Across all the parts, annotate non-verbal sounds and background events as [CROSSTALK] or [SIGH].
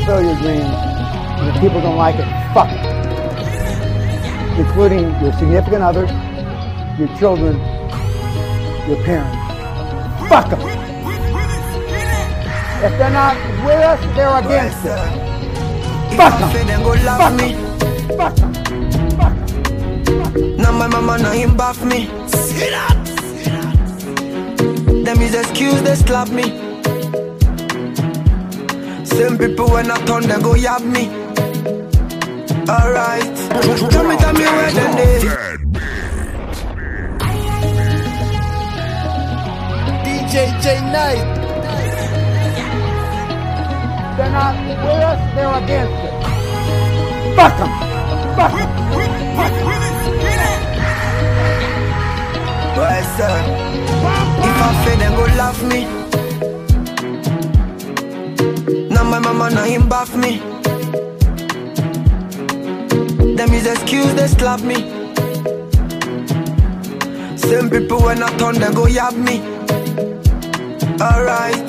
fulfill your dreams. And if people don't like it, fuck it. Including your significant others, your children, your parents. Fuck them. If they're not with us, they're against us. Fuck them. Fuck me. Fuck them. Fuck them. Now my mama now him bath me. Them is excuse they slap me. Same people when I turn they go yab me. Alright. Tell me, tell me where they. DJ J Night. They're not with us, they're against us. Fuck them. Fuck them. What's up? If I fail, then go laugh me. Now my mama now him bath me. Them is excuse they slap me. Same people when I turn they go yab me. Alright,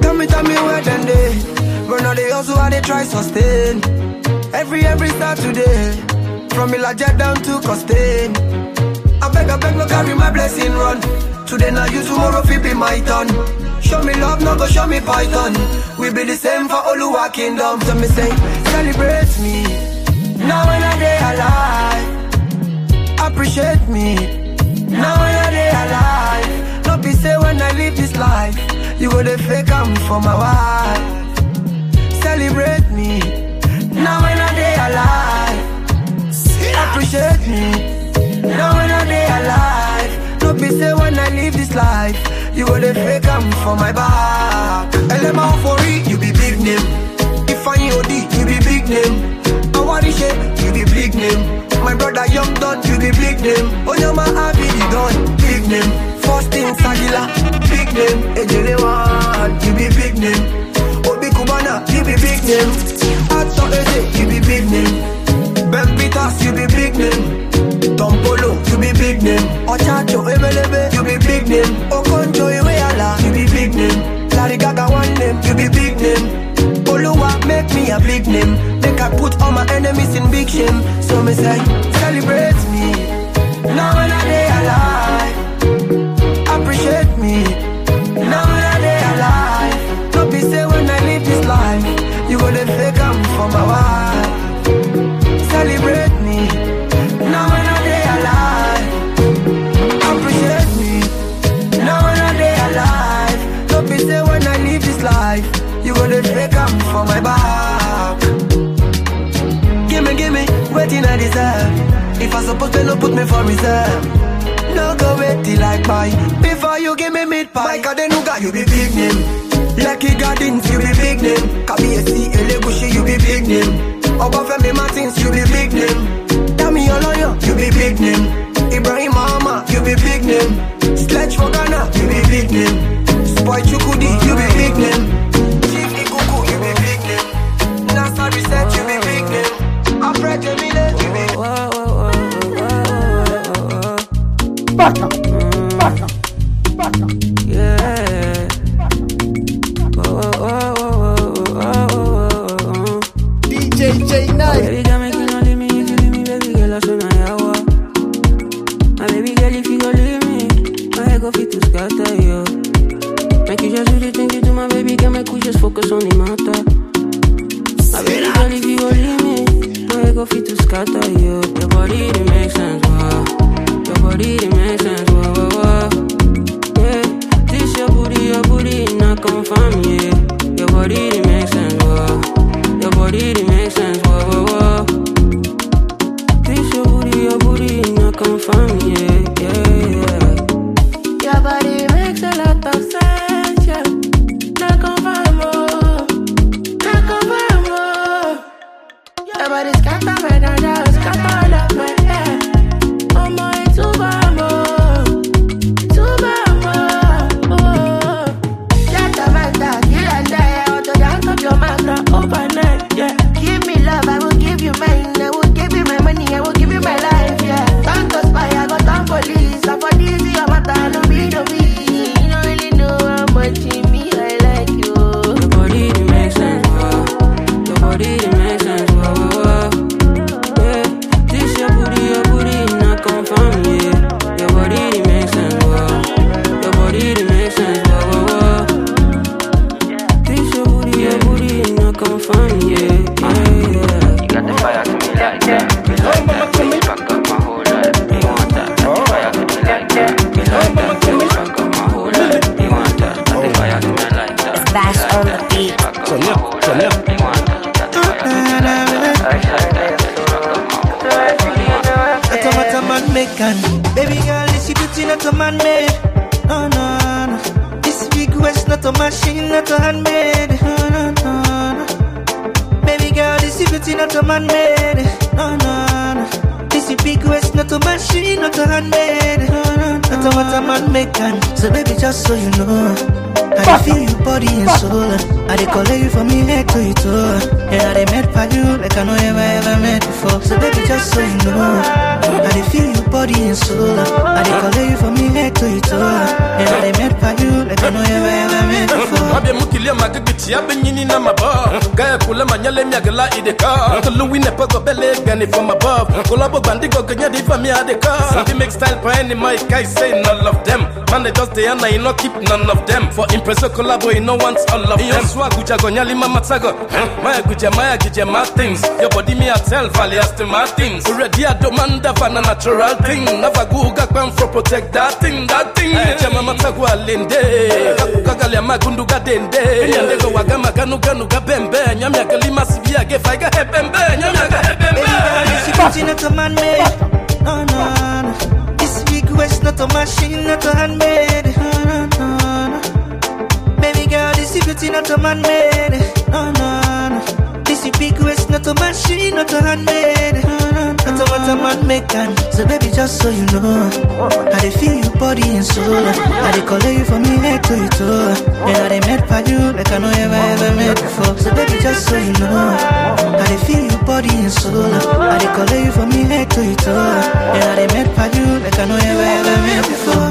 tell me, tell me where them they. All they also how they try sustain. Every every Saturday, from Ilaja down to Costain. I beg, I beg, no carry my blessing run. Today now you, tomorrow fi be my turn. Show me love, no go show me python. We be the same for all Oluwa kingdom. So me say, celebrate me. Now when I day alive, appreciate me. Now when I day alive, no be say when I live this life, you go the fake am for my wife. Celebrate me. Now when I day alive, appreciate me. Now when I day alive, no be say when I live this life, you the fake am for my back. Elema for you be big name. If I OD, you be big name. Awarishe, you be big name. My brother Young Don, you be big name. Onyama Abidi Don, big name. First in Sagila, big name. Ejelewan, you be big name. Obi Cubana, you be big name. Atso Eze, you be big name. Ben Peters, you be big name. Tompolo, you be big name. Ochacho, Ebelebe, you be big name. Okonjo, a big name. Make I put all my enemies in big shame. So me say, celebrate I deserve. If I suppose to no put me for reserve. No go wait till I buy. Before you give me mid pie. Mike Adenuga, you be big name. Lucky Gardens, you be big name. Kabiyesi Elegushi, you be big name. Obafemi Martins, you be big name. Dami Oloyo, you be big name. Ibrahim Mahama, you be big name. Sledge for Ghana, you be big name. Spoy Chukudi, you be big name mukilia magagiti abe nyini na maba Gaya kula manyale miagala ideka Tulu ne pogo bele gani from above Kolabo bandigo ganya di fami adeka Sabi make style pa any mic I say none of them. Man they just they and I no keep none of them. For impresso collabo you no want all of them. Swag guja gonyali mama tago Maya guja maya gije my things. Your body me a tell valley to my things. Already I demand of a natural thing. Never go gakban for protect that thing that thing. Jama matago alinde. Kagalia magundu gadende Nyandego wagama ganu gabembe Nyamya galima sibia gefa iga hebembe Nyamya ga hebembe this beauty not a man made. No, no, no. This request not a machine, not a handmade. No, no, no. Baby girl, this beauty not a man made. No, no, Big waist not a machine, not a handmade. No, no, no. Not a what a man make can. So baby, just so you know, I dey feel your body and soul. I dey call you from me head to your toe. Yeah, I dey met for you like I know ever ever met before. So baby, just so you know, I dey feel your body and soul. I dey call you from me head to your toe. Yeah, I dey met for you like I know ever ever met before.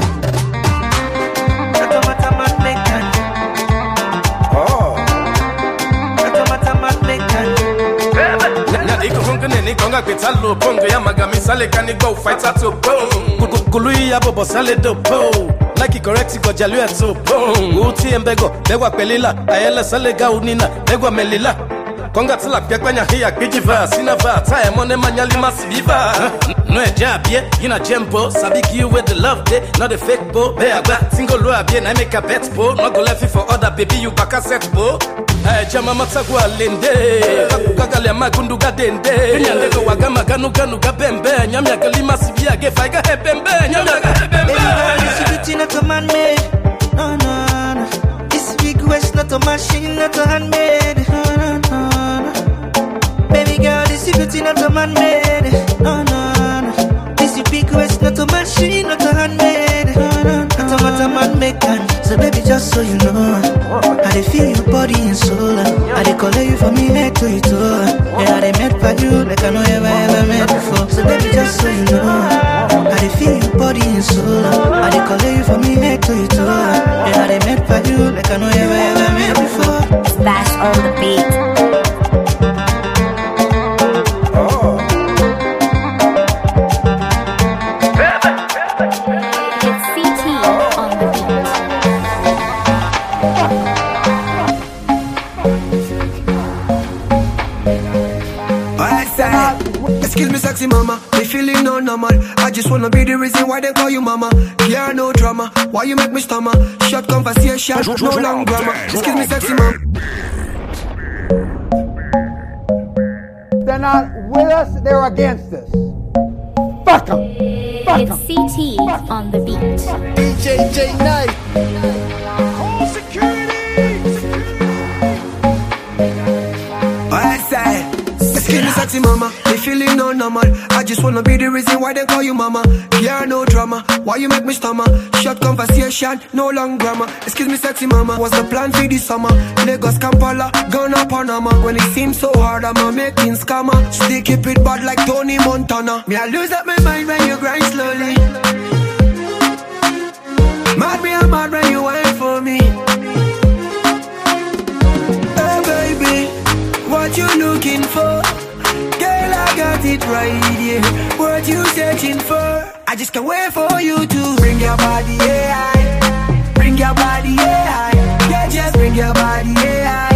Kwita lo pongo ya magami sale kani go fight at to boom Kulu ya bobo sale do boom Like correct ko jalu at so boom Uti embego begwa pelila ayela sale ga unina begwa melila Konga tila pia kwanya hiya kijiva Sina va taya mone manyali masibiva No e jabie, yina jembo Sabiki you with the love day, not the fake bo Be agba, single lo abie na make a bet bo No go left for other baby you back a set bo Hey, eh, jama matagwa lende. Kagalia magundu gadende. Nyandego wagama ganu ganu gabembe. Nyamya galima sibia gefa iga hebembe. Nyamya ga hebembe. Oh, no, no, no. Waist not a machine, not a handmade. Baby girl, this beauty not a man made. No, no, no. This is big waist not a machine, not a handmade. No, no, no. Not a a man can. So baby, just so you know, I dey feel your body and soul. I dey call you from me head to your toe. Yeah, I dey met for you like I know ever ever met before. So baby, just so you know, I dey feel your body and soul. I dey call you from me head to your toe. Yeah, I dey met for you like I know ever ever met before. Splash on the beat. Excuse sexy mama, me feeling no normal. I just wanna be the reason why they call you mama. Yeah, no drama. Why you make me stammer? Short conversation, no long grammar. Excuse me, sexy mama. They're not with us, they're against us. Fuck them. Fuck It's 'em. CT on the beat. DJ J Night. I say, excuse me, sexy mama, me feeling no normal. I just wanna be the reason why they call you mama. Yeah, no drama. Why you make me stammer? Short conversation, no long grammar. Excuse me, sexy mama, what's the plan for this summer? Lagos, Kampala, Ghana, Panama. When it seems so hard, I'm a making scammer. Still keep it bad like Tony Montana. Me, I lose up my mind when you grind slowly. Mad me, I'm mad when you wait for me. Hey baby, what you looking for? I got it right here. What you searching for? I just can't wait for you to bring your body, yeah. Bring your body, yeah. Yeah, just bring your body, yeah.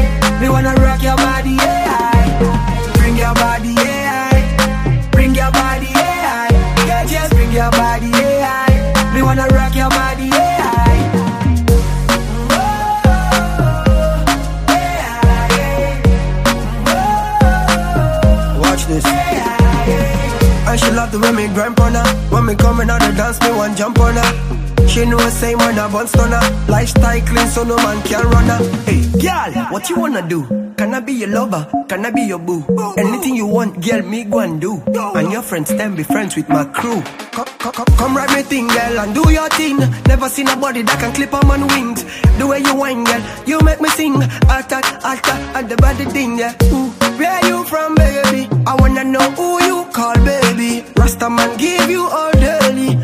The way me grind on her. When me coming out the dance, me one jump on her. She know same when I bun stunner. Lifestyle clean, so no man can run her. Hey, girl, what you wanna do? Can I be your lover? Can I be your boo? Anything you want, girl, me go and do. And your friends then be friends with my crew. Come, ride me thing, girl, and do your thing. Never seen a body that can clip on man wings. The way you whine, girl, you make me sing. Attack, attack, at the body thing, yeah. Ooh, where you from, baby? I wanna know who you call, baby. Rasta man give you all daily.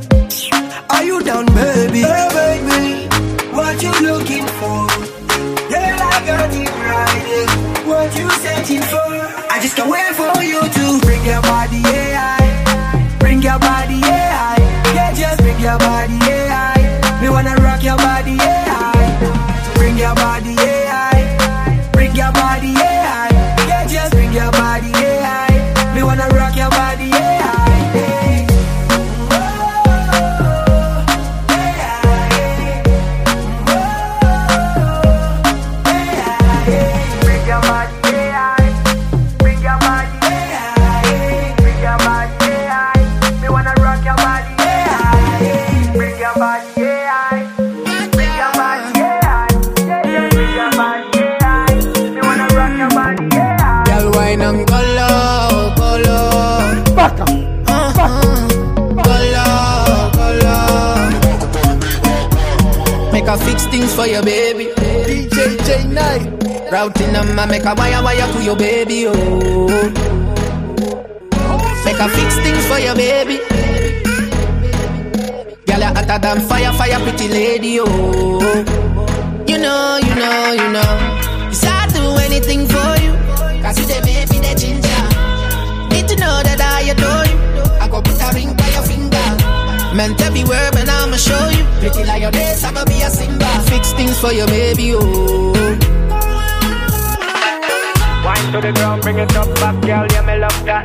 Are you down, baby? Hey, baby, what you looking for? Yeah, I got it right. What you searching for? I just can't wait for you to bring your body, yeah. Bring your body, yeah. Yeah, just bring your body, yeah. Me wanna rock your body, yeah. Bring your body, yeah. Bring your body. Yeah, things for your baby. DJ J Night. Routing them, I make a wire wire to your baby, oh. Make a fix things for your baby. Girl, you hotter than fire, fire, pretty lady, oh. You know, you know, you know. Yes, I do anything for you. Cause you the baby, the ginger. Need to know that I adore you. I go put a ring by your finger. Meant everywhere, but show you. Pretty like your days, I'ma be a Simba. Fix things for your baby, oh. Wine to the ground, bring it up back, girl, yeah, me love that.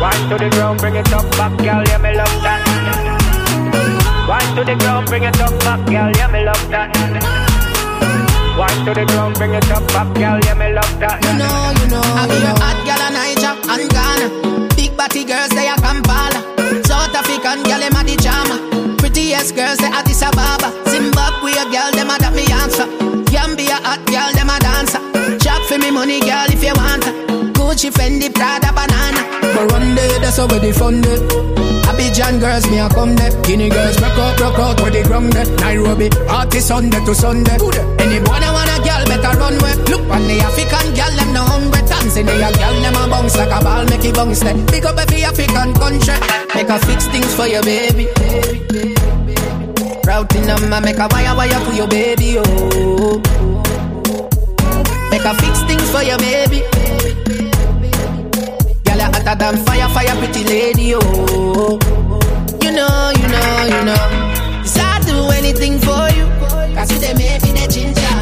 Wine to the ground, bring it up back, girl, yeah, me love that. Wine to the ground, bring it up back, girl, yeah, me love that. Wine to the ground, bring it up back, girl, yeah, me love that. You know, you know. I be your hot girl in Niger and Ghana. Big body girls, they are Kampala. South African girl, Prettiest girls, they Addis Ababa. Zimbabwe girl, them a that me answer. Gambia hot girl, them a dancer. Chop for me money, girl, if you want her. Gucci, Fendi, Prada, banana. But one day, that's over the fun day. Abidjan girls, me a come there. Guinea girls, rock out, rock out where the ground there. Nairobi, party Sunday to Sunday. Any boy that want a girl, better run with. Look on the African girl, them no hungry. Tanzania girl, them a bounce like a ball, make it bounce there. Pick up every African country. Make a fix things for your baby. Routing number, make a wire wire for your baby, oh. Make a fix things for your baby. Girl, you hotter than fire, fire, pretty lady, oh. You know, you know, you know. Yes, I do anything for you. Cause you they make me the ginger.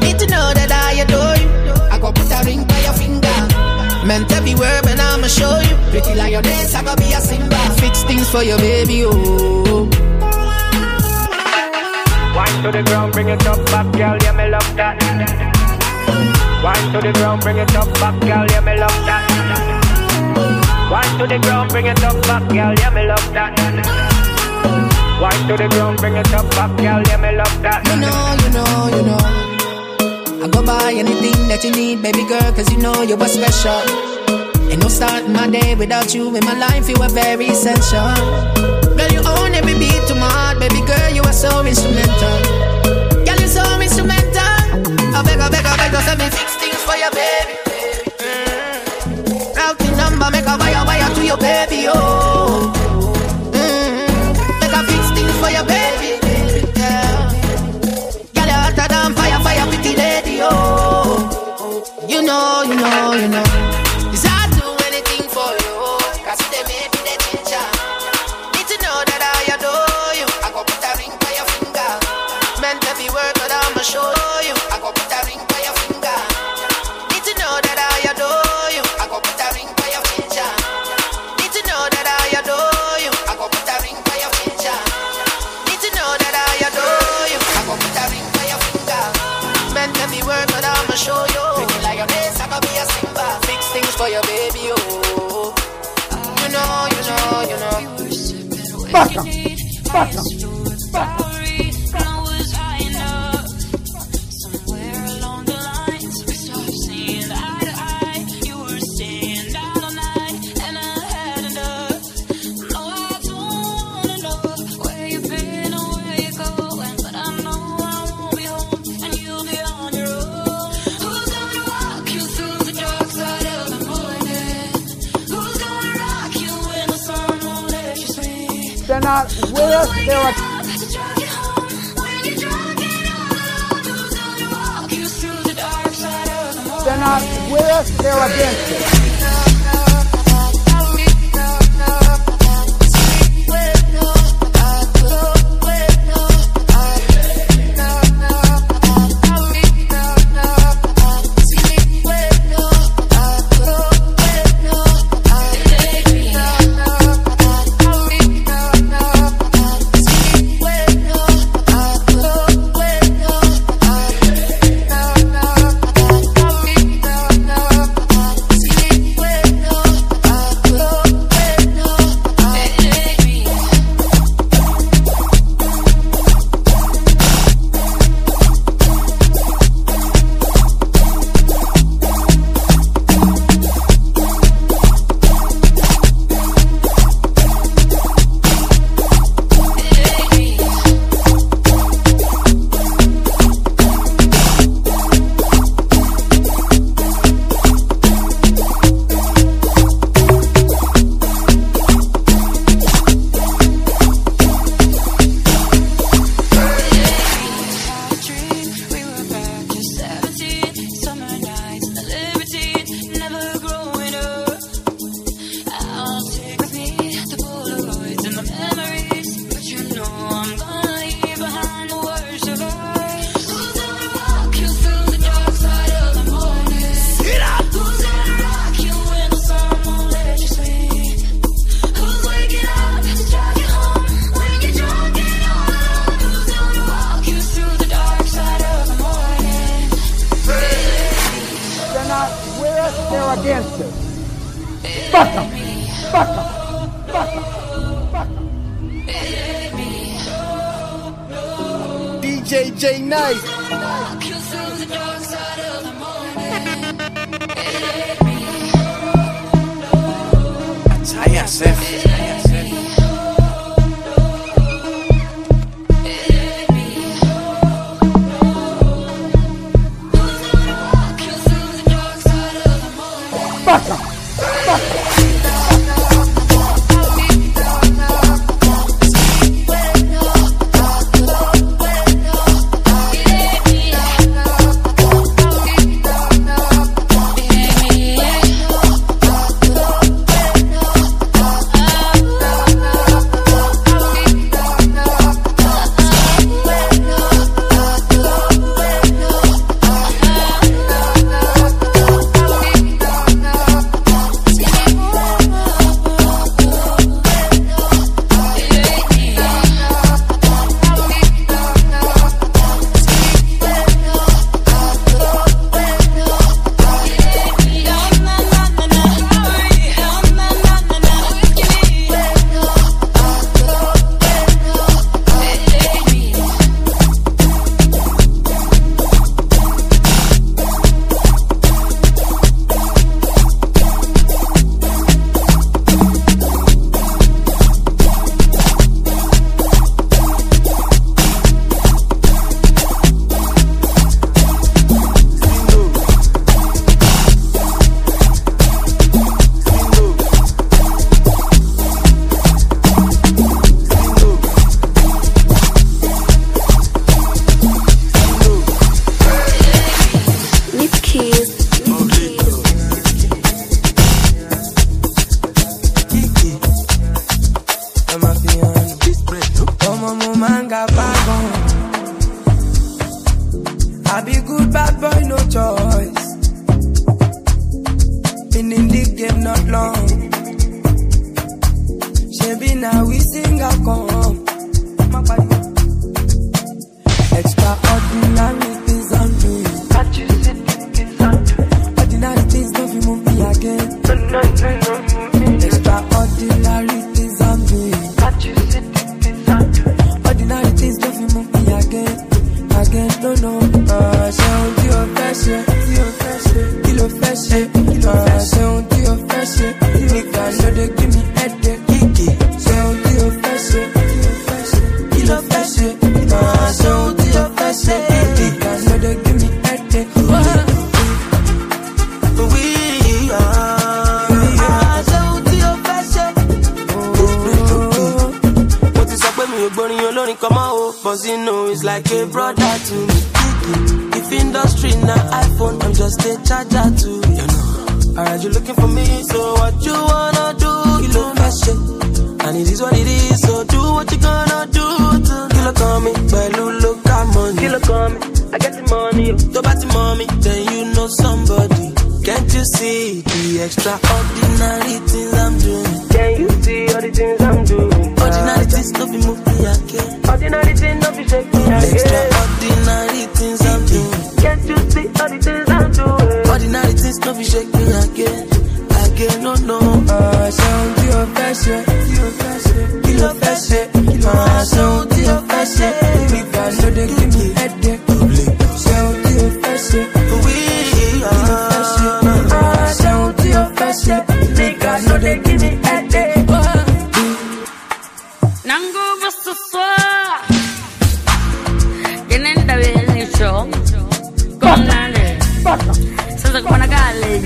Need to know that I adore you. I go put a ring by your finger. Meant everywhere, but I'ma show you. Pretty like your days, I go be a Simba. Fix things for your baby, oh. To the ground, bring it up back, girl, yeah, me love that. Wine to the ground, bring it up back, girl, yeah, me love that. Wine to the ground, bring it up back, girl, yeah, me love that. Wine to the ground, bring it up back, girl, yeah, me love that. You know, you know, you know. I go buy anything that you need, baby girl, cause you know you were special. Ain't no starting my day without you in my life, you were very essential. You every beat to my heart, baby girl, you are so instrumental. Girl, you so instrumental. I beg, I beg, I beg, I me fix things for your baby. Mm. Routing number, make a wire, wire to your baby, oh. Mm. Make a fix things for your baby. Yeah. Girl, you hotter than fire, fire, pretty lady, oh. You know, you know, you know. With us. They're against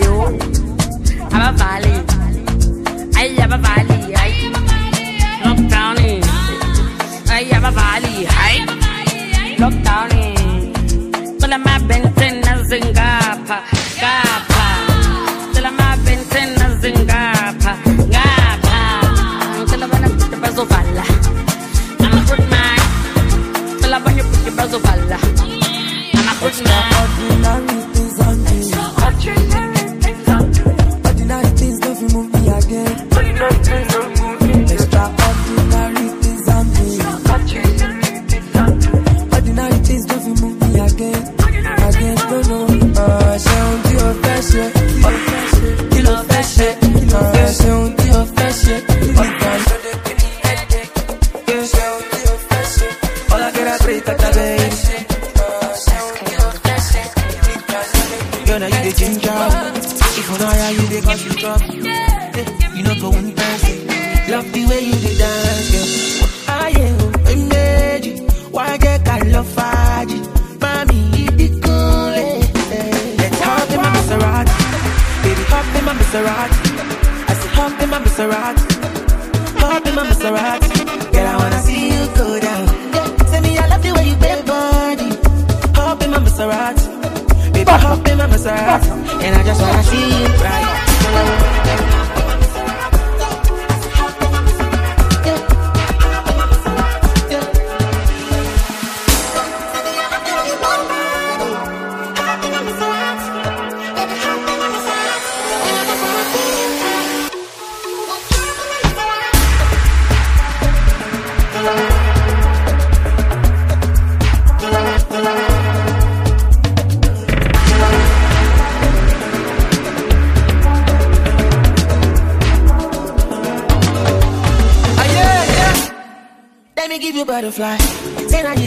i abavali ayi abavali Maserati. Baby, hop in my Maserati. And I just wanna see you right.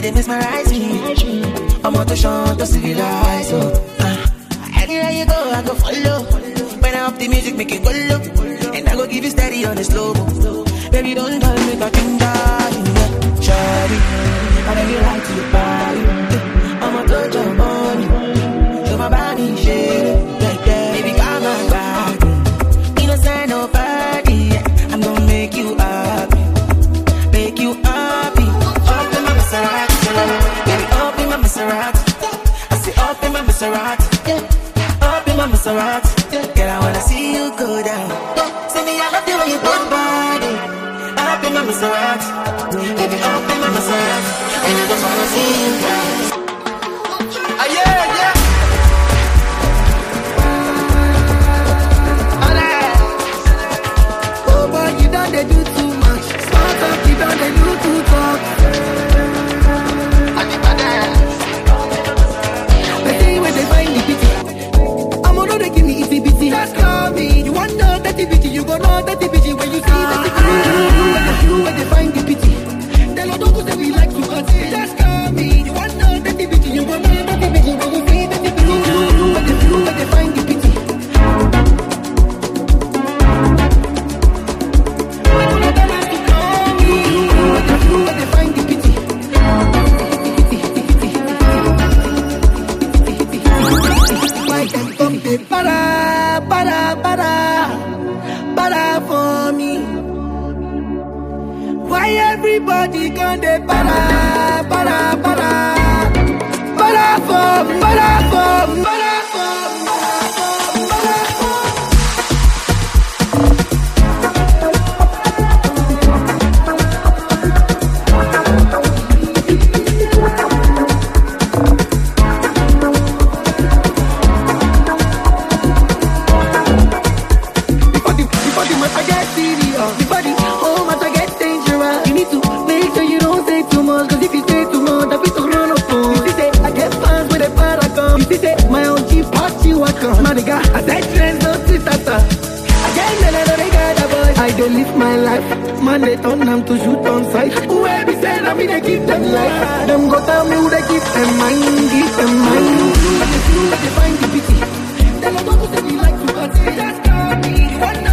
they mesmerize me. I'm on to show to civilize. So, uh, anywhere you go, I go follow. When I up the music, make it go low. And I go give you steady on the slow. Baby, don't, don't make a thing die. Shawty, I never like you. them, them to shoot on sight. Where be said, I mean, they give them life. Them go tell me who they them mind, give them mind. But the few that they find the pity, they don't know who they like to party. That's got me.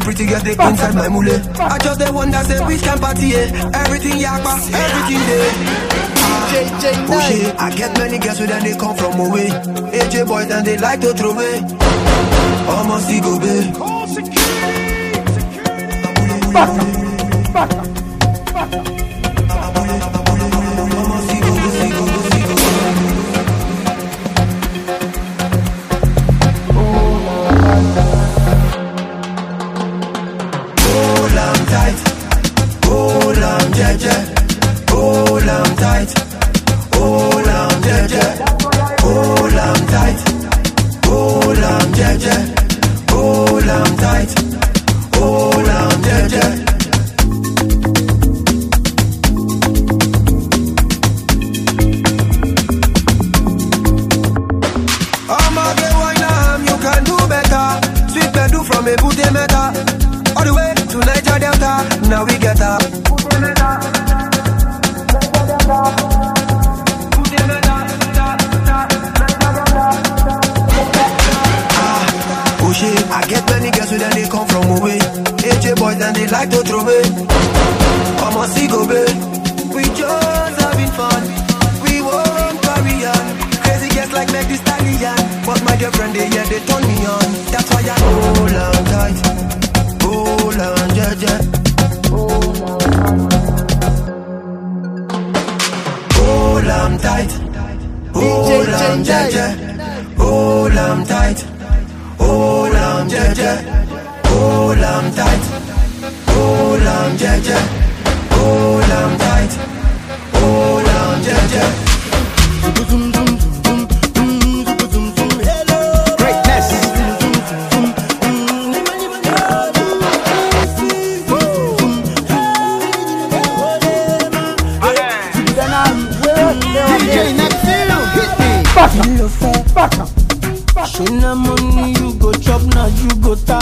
Pretty girls they inside my mule. I just the one that say we can party. Eh. Everything yakba, everything there. JJ oh I get many girls with and they come from oh, eh? away. AJ boys and they like to throw away. Almost go babe. Call security, security. Back up. Back up. Shina money you go chop now, you go tap.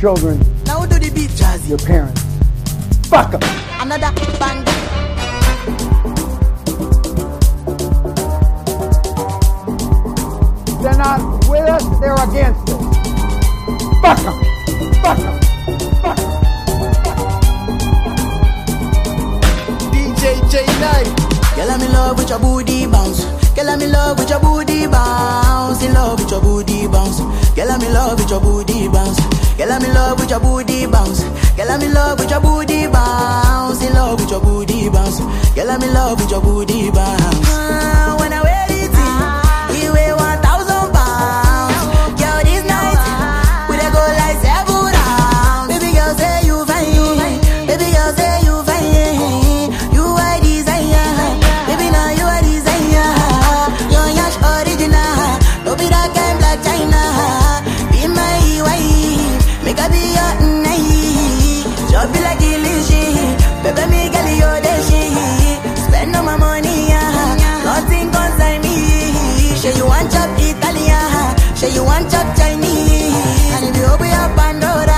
Children, Say you want chop Chinese. And if you open your Pandora,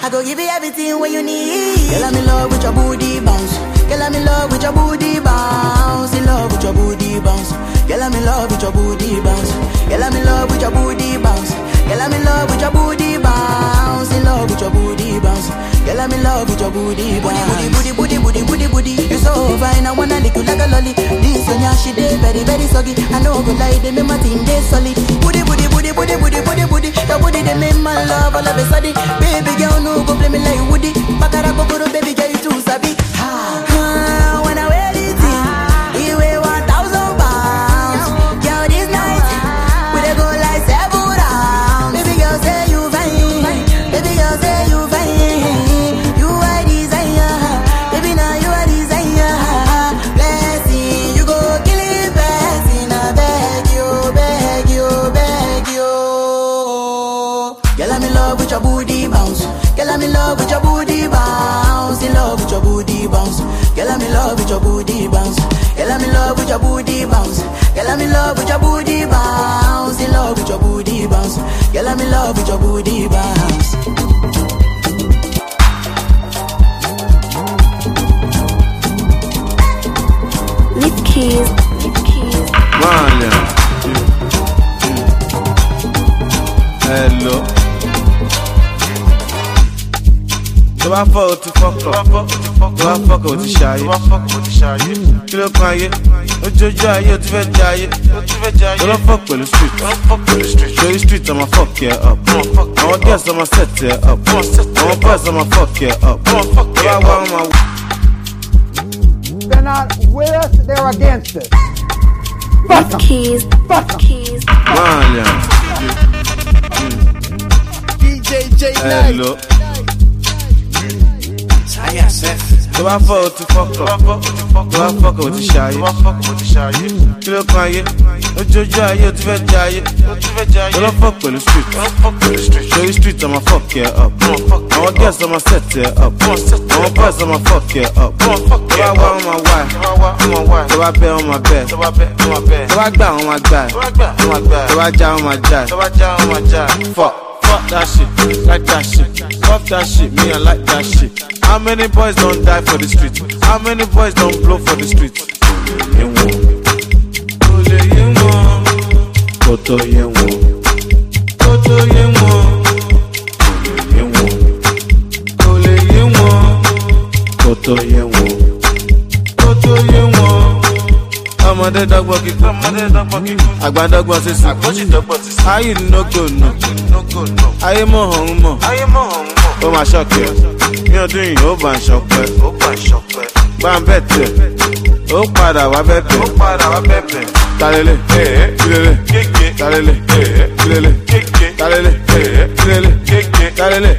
I go give you everything what you need. Girl, I'm in love with your booty bounce. Girl, I'm in love with your booty bounce. In love with your booty bounce. Girl, I'm in love with your booty bounce. Girl, I'm in love with your booty bounce. Girl, I'm in love with your booty bounce. In love with your booty bounce. Girl, I'm in love with your booty bounce. Booty, booty, booty, booty, booty, booty. You so fine, I wanna lick you like a lolly. This one, yeah, she dey very, very soggy. I know go lie, they make my team dey solid. Booty, booty, booty, booty, booty. Your booty they make my love all of a sudden. Baby girl, no go play me like Woody. Bakara kokoro, baby girl, you too sabi. Your booty bounce. In love with your booty bounce. Girl, I'm in love with your booty bounce. Girl, I'm in love with your booty bounce. Girl, I'm in love with your booty bounce. In love with your booty bounce. Girl, I'm in love with your booty bounce. Lip keys. Lip keys. Mania. Mm. Mm. Hello. Tó bá fọ́ o ti fọ́kọ̀ tó bá fọ́kọ̀ o ti ṣayé kí ló kan ayé ojojú ayé o ti fẹ́ jẹ ayé tó lọ́ fọ́ pẹ̀lú street lórí street ọmọ fuck yẹ up àwọn girls ọmọ set yẹ up àwọn boys ọmọ fuck yẹ up tó bá wá ọmọ. They're not with us, they're against us. Fuck Lip them. keys. Fuck them. Keys. Mania. DJ J Night. Hello. Tó bá fọ́ o ti fọ́kọ̀ tó bá fọ́kọ̀ o ti ṣayé kí ló kan ayé ojojú ayé o ti fẹ́ jẹ ayé tó lọ́ fọ́ pẹ̀lú street lórí street ọmọ fuck yẹ up àwọn girls ọmọ set yẹ up àwọn boys ọmọ fuck yẹ up tó bá wá ọmọ wá tó bá bẹ́ ọmọ bẹ́ tó bá gbà ọmọ gbà tó bá já ọmọ já fuck. Fuck that shit, like that shit. Fuck that shit, me I like that shit. How many boys don't die for the street? How many boys don't blow for the street? Yewo. Ole yewo. Koto yewo. Dọ́gbọ́n kíkún àgbà dọ́gbọ́n sísè ayé nógò nù ayé mọ̀ ọ̀hún mọ̀. Ó máa ṣọ̀kẹ́. Ní ọdún yìí ó bá ń ṣọpẹ́. Bá ń bẹ̀ tẹ̀. Ó padà wá bẹ̀bẹ̀ talele kilele talele kilele talele kilele talele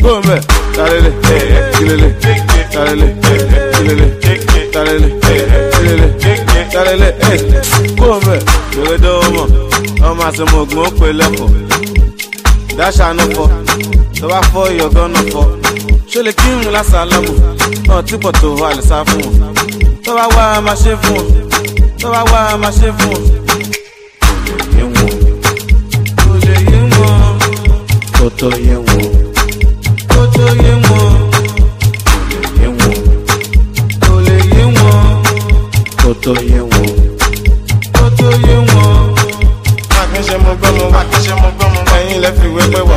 gbọ́nbẹ̀ talele kilele talele kilele talele talele gbọ́nbẹ̀ lórí dọ́wọ́mọ̀ ọmọ àtọmọ ògùn ó pè lẹ́kọ̀ọ́. Dáṣà náà fọ tó bá fọ ìyọ̀gán náà fọ. Ṣó lè kírun lásàlámù? Náà tí pọ̀ tó fún wọn. Tó bá wá a ṣe fún wọn. Tó bá wá a ṣe fún wọn. Kò lè yé wọn kó tó kó tó yé wọn. Kó tó yé wọn. má kí n ṣe mo gbọ́ mo wá kí n ṣe mo gbọ́ mo ẹ̀yin lẹ́ fi wégbé wá.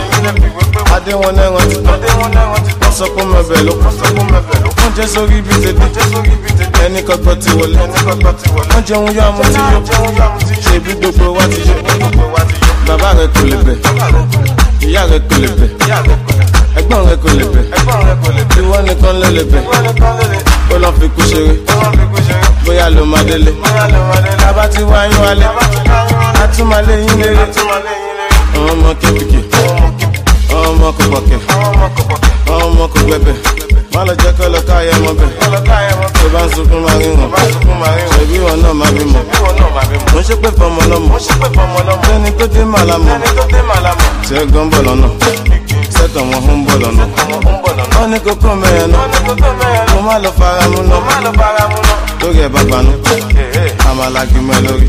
Adé wọn náà rántí tán. Wọ́n sọ pé mẹ́bẹ̀ ló kún wọ́n jẹ́ sórí ibi tètè ẹni kọ́gbọ́ ti wọlé. Wọ́n jẹun yọ àmú ti yó. Ṣèbí gbogbo wa ti yó. Bàbá rẹ kò lè bẹ̀ ìyá rẹ kò lè bẹ̀. Ẹ̀gbọ́n rẹ kò lè bẹ̀. Ìwọ nìkan ló lè bẹ̀. Ó lọ fi kú ṣeré. Bóyá ló máa délé. Bàbá ti wá yín wálé a tún máa lé yín léré. Ọmọ àwọn ọmọ kò pọ̀kẹ́ ọmọ kò má lọ jẹ́ kọ́ lọ káyọ̀ ọmọ bẹ̀. Tó bá ń sunkún máa rí wọn. Ṣèbí wọn náà máa bí mọ̀ mo ṣe pé fọmọ lọ́mọ. Lẹ́ni tó dé màlá mọ̀. Tí ẹ gan bọ̀ lọ́nà. Sẹ́kàn wọn ń bọ̀ lọ́nà. Wọ́n ní kókó mẹ́yẹn náà mo má lọ fara mú náà lórí ẹ̀ bá gbanú àmàlàgì mọ́ ẹ lórí.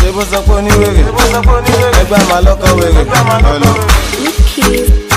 Ṣé bó sọ pé oníwèrè ẹgbẹ́ àmàlọ́kọ̀ wèrè. Ọ̀lọ́.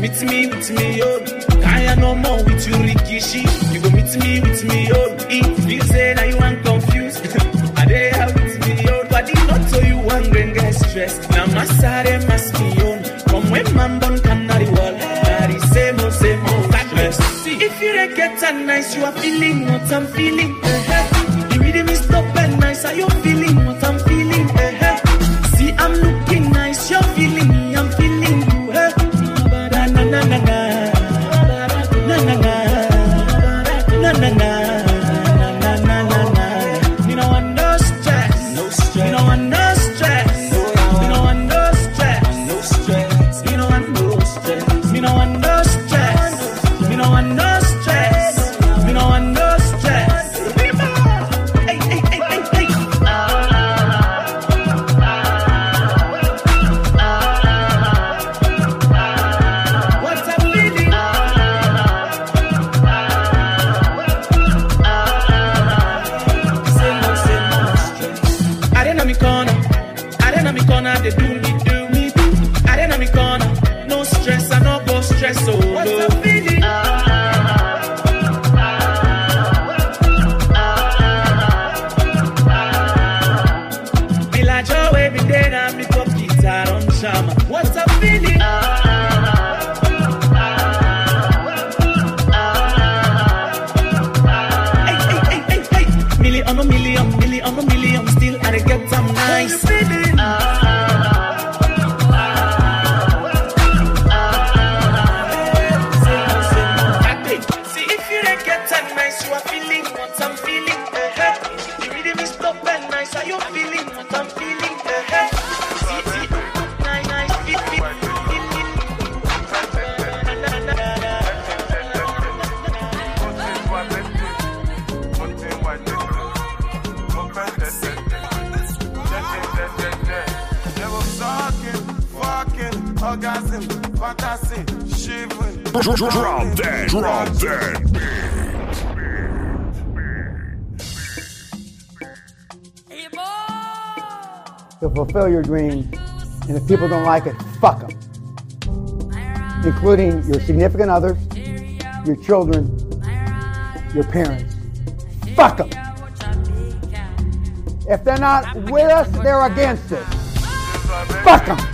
Meet me with me, oh. Kaya no more with you rikishi. You go meet me with me, oh. It feels say now you ain't confused. [LAUGHS] Are they out with me, oh? But it not so you wondering get stressed. Now my side must be on. From when man born canary wall. That is same old, same old. See, if you dey get a nice, you are feeling what I'm feeling. Rhythm is top and nice. Are you feeling I'm a million, million, I'm a million, still I get some nice. Oh, fulfill your dream. And if people don't like it, fuck them. Including your significant others, your children, your parents. Fuck them. If they're not with us, they're against us. Fuck them.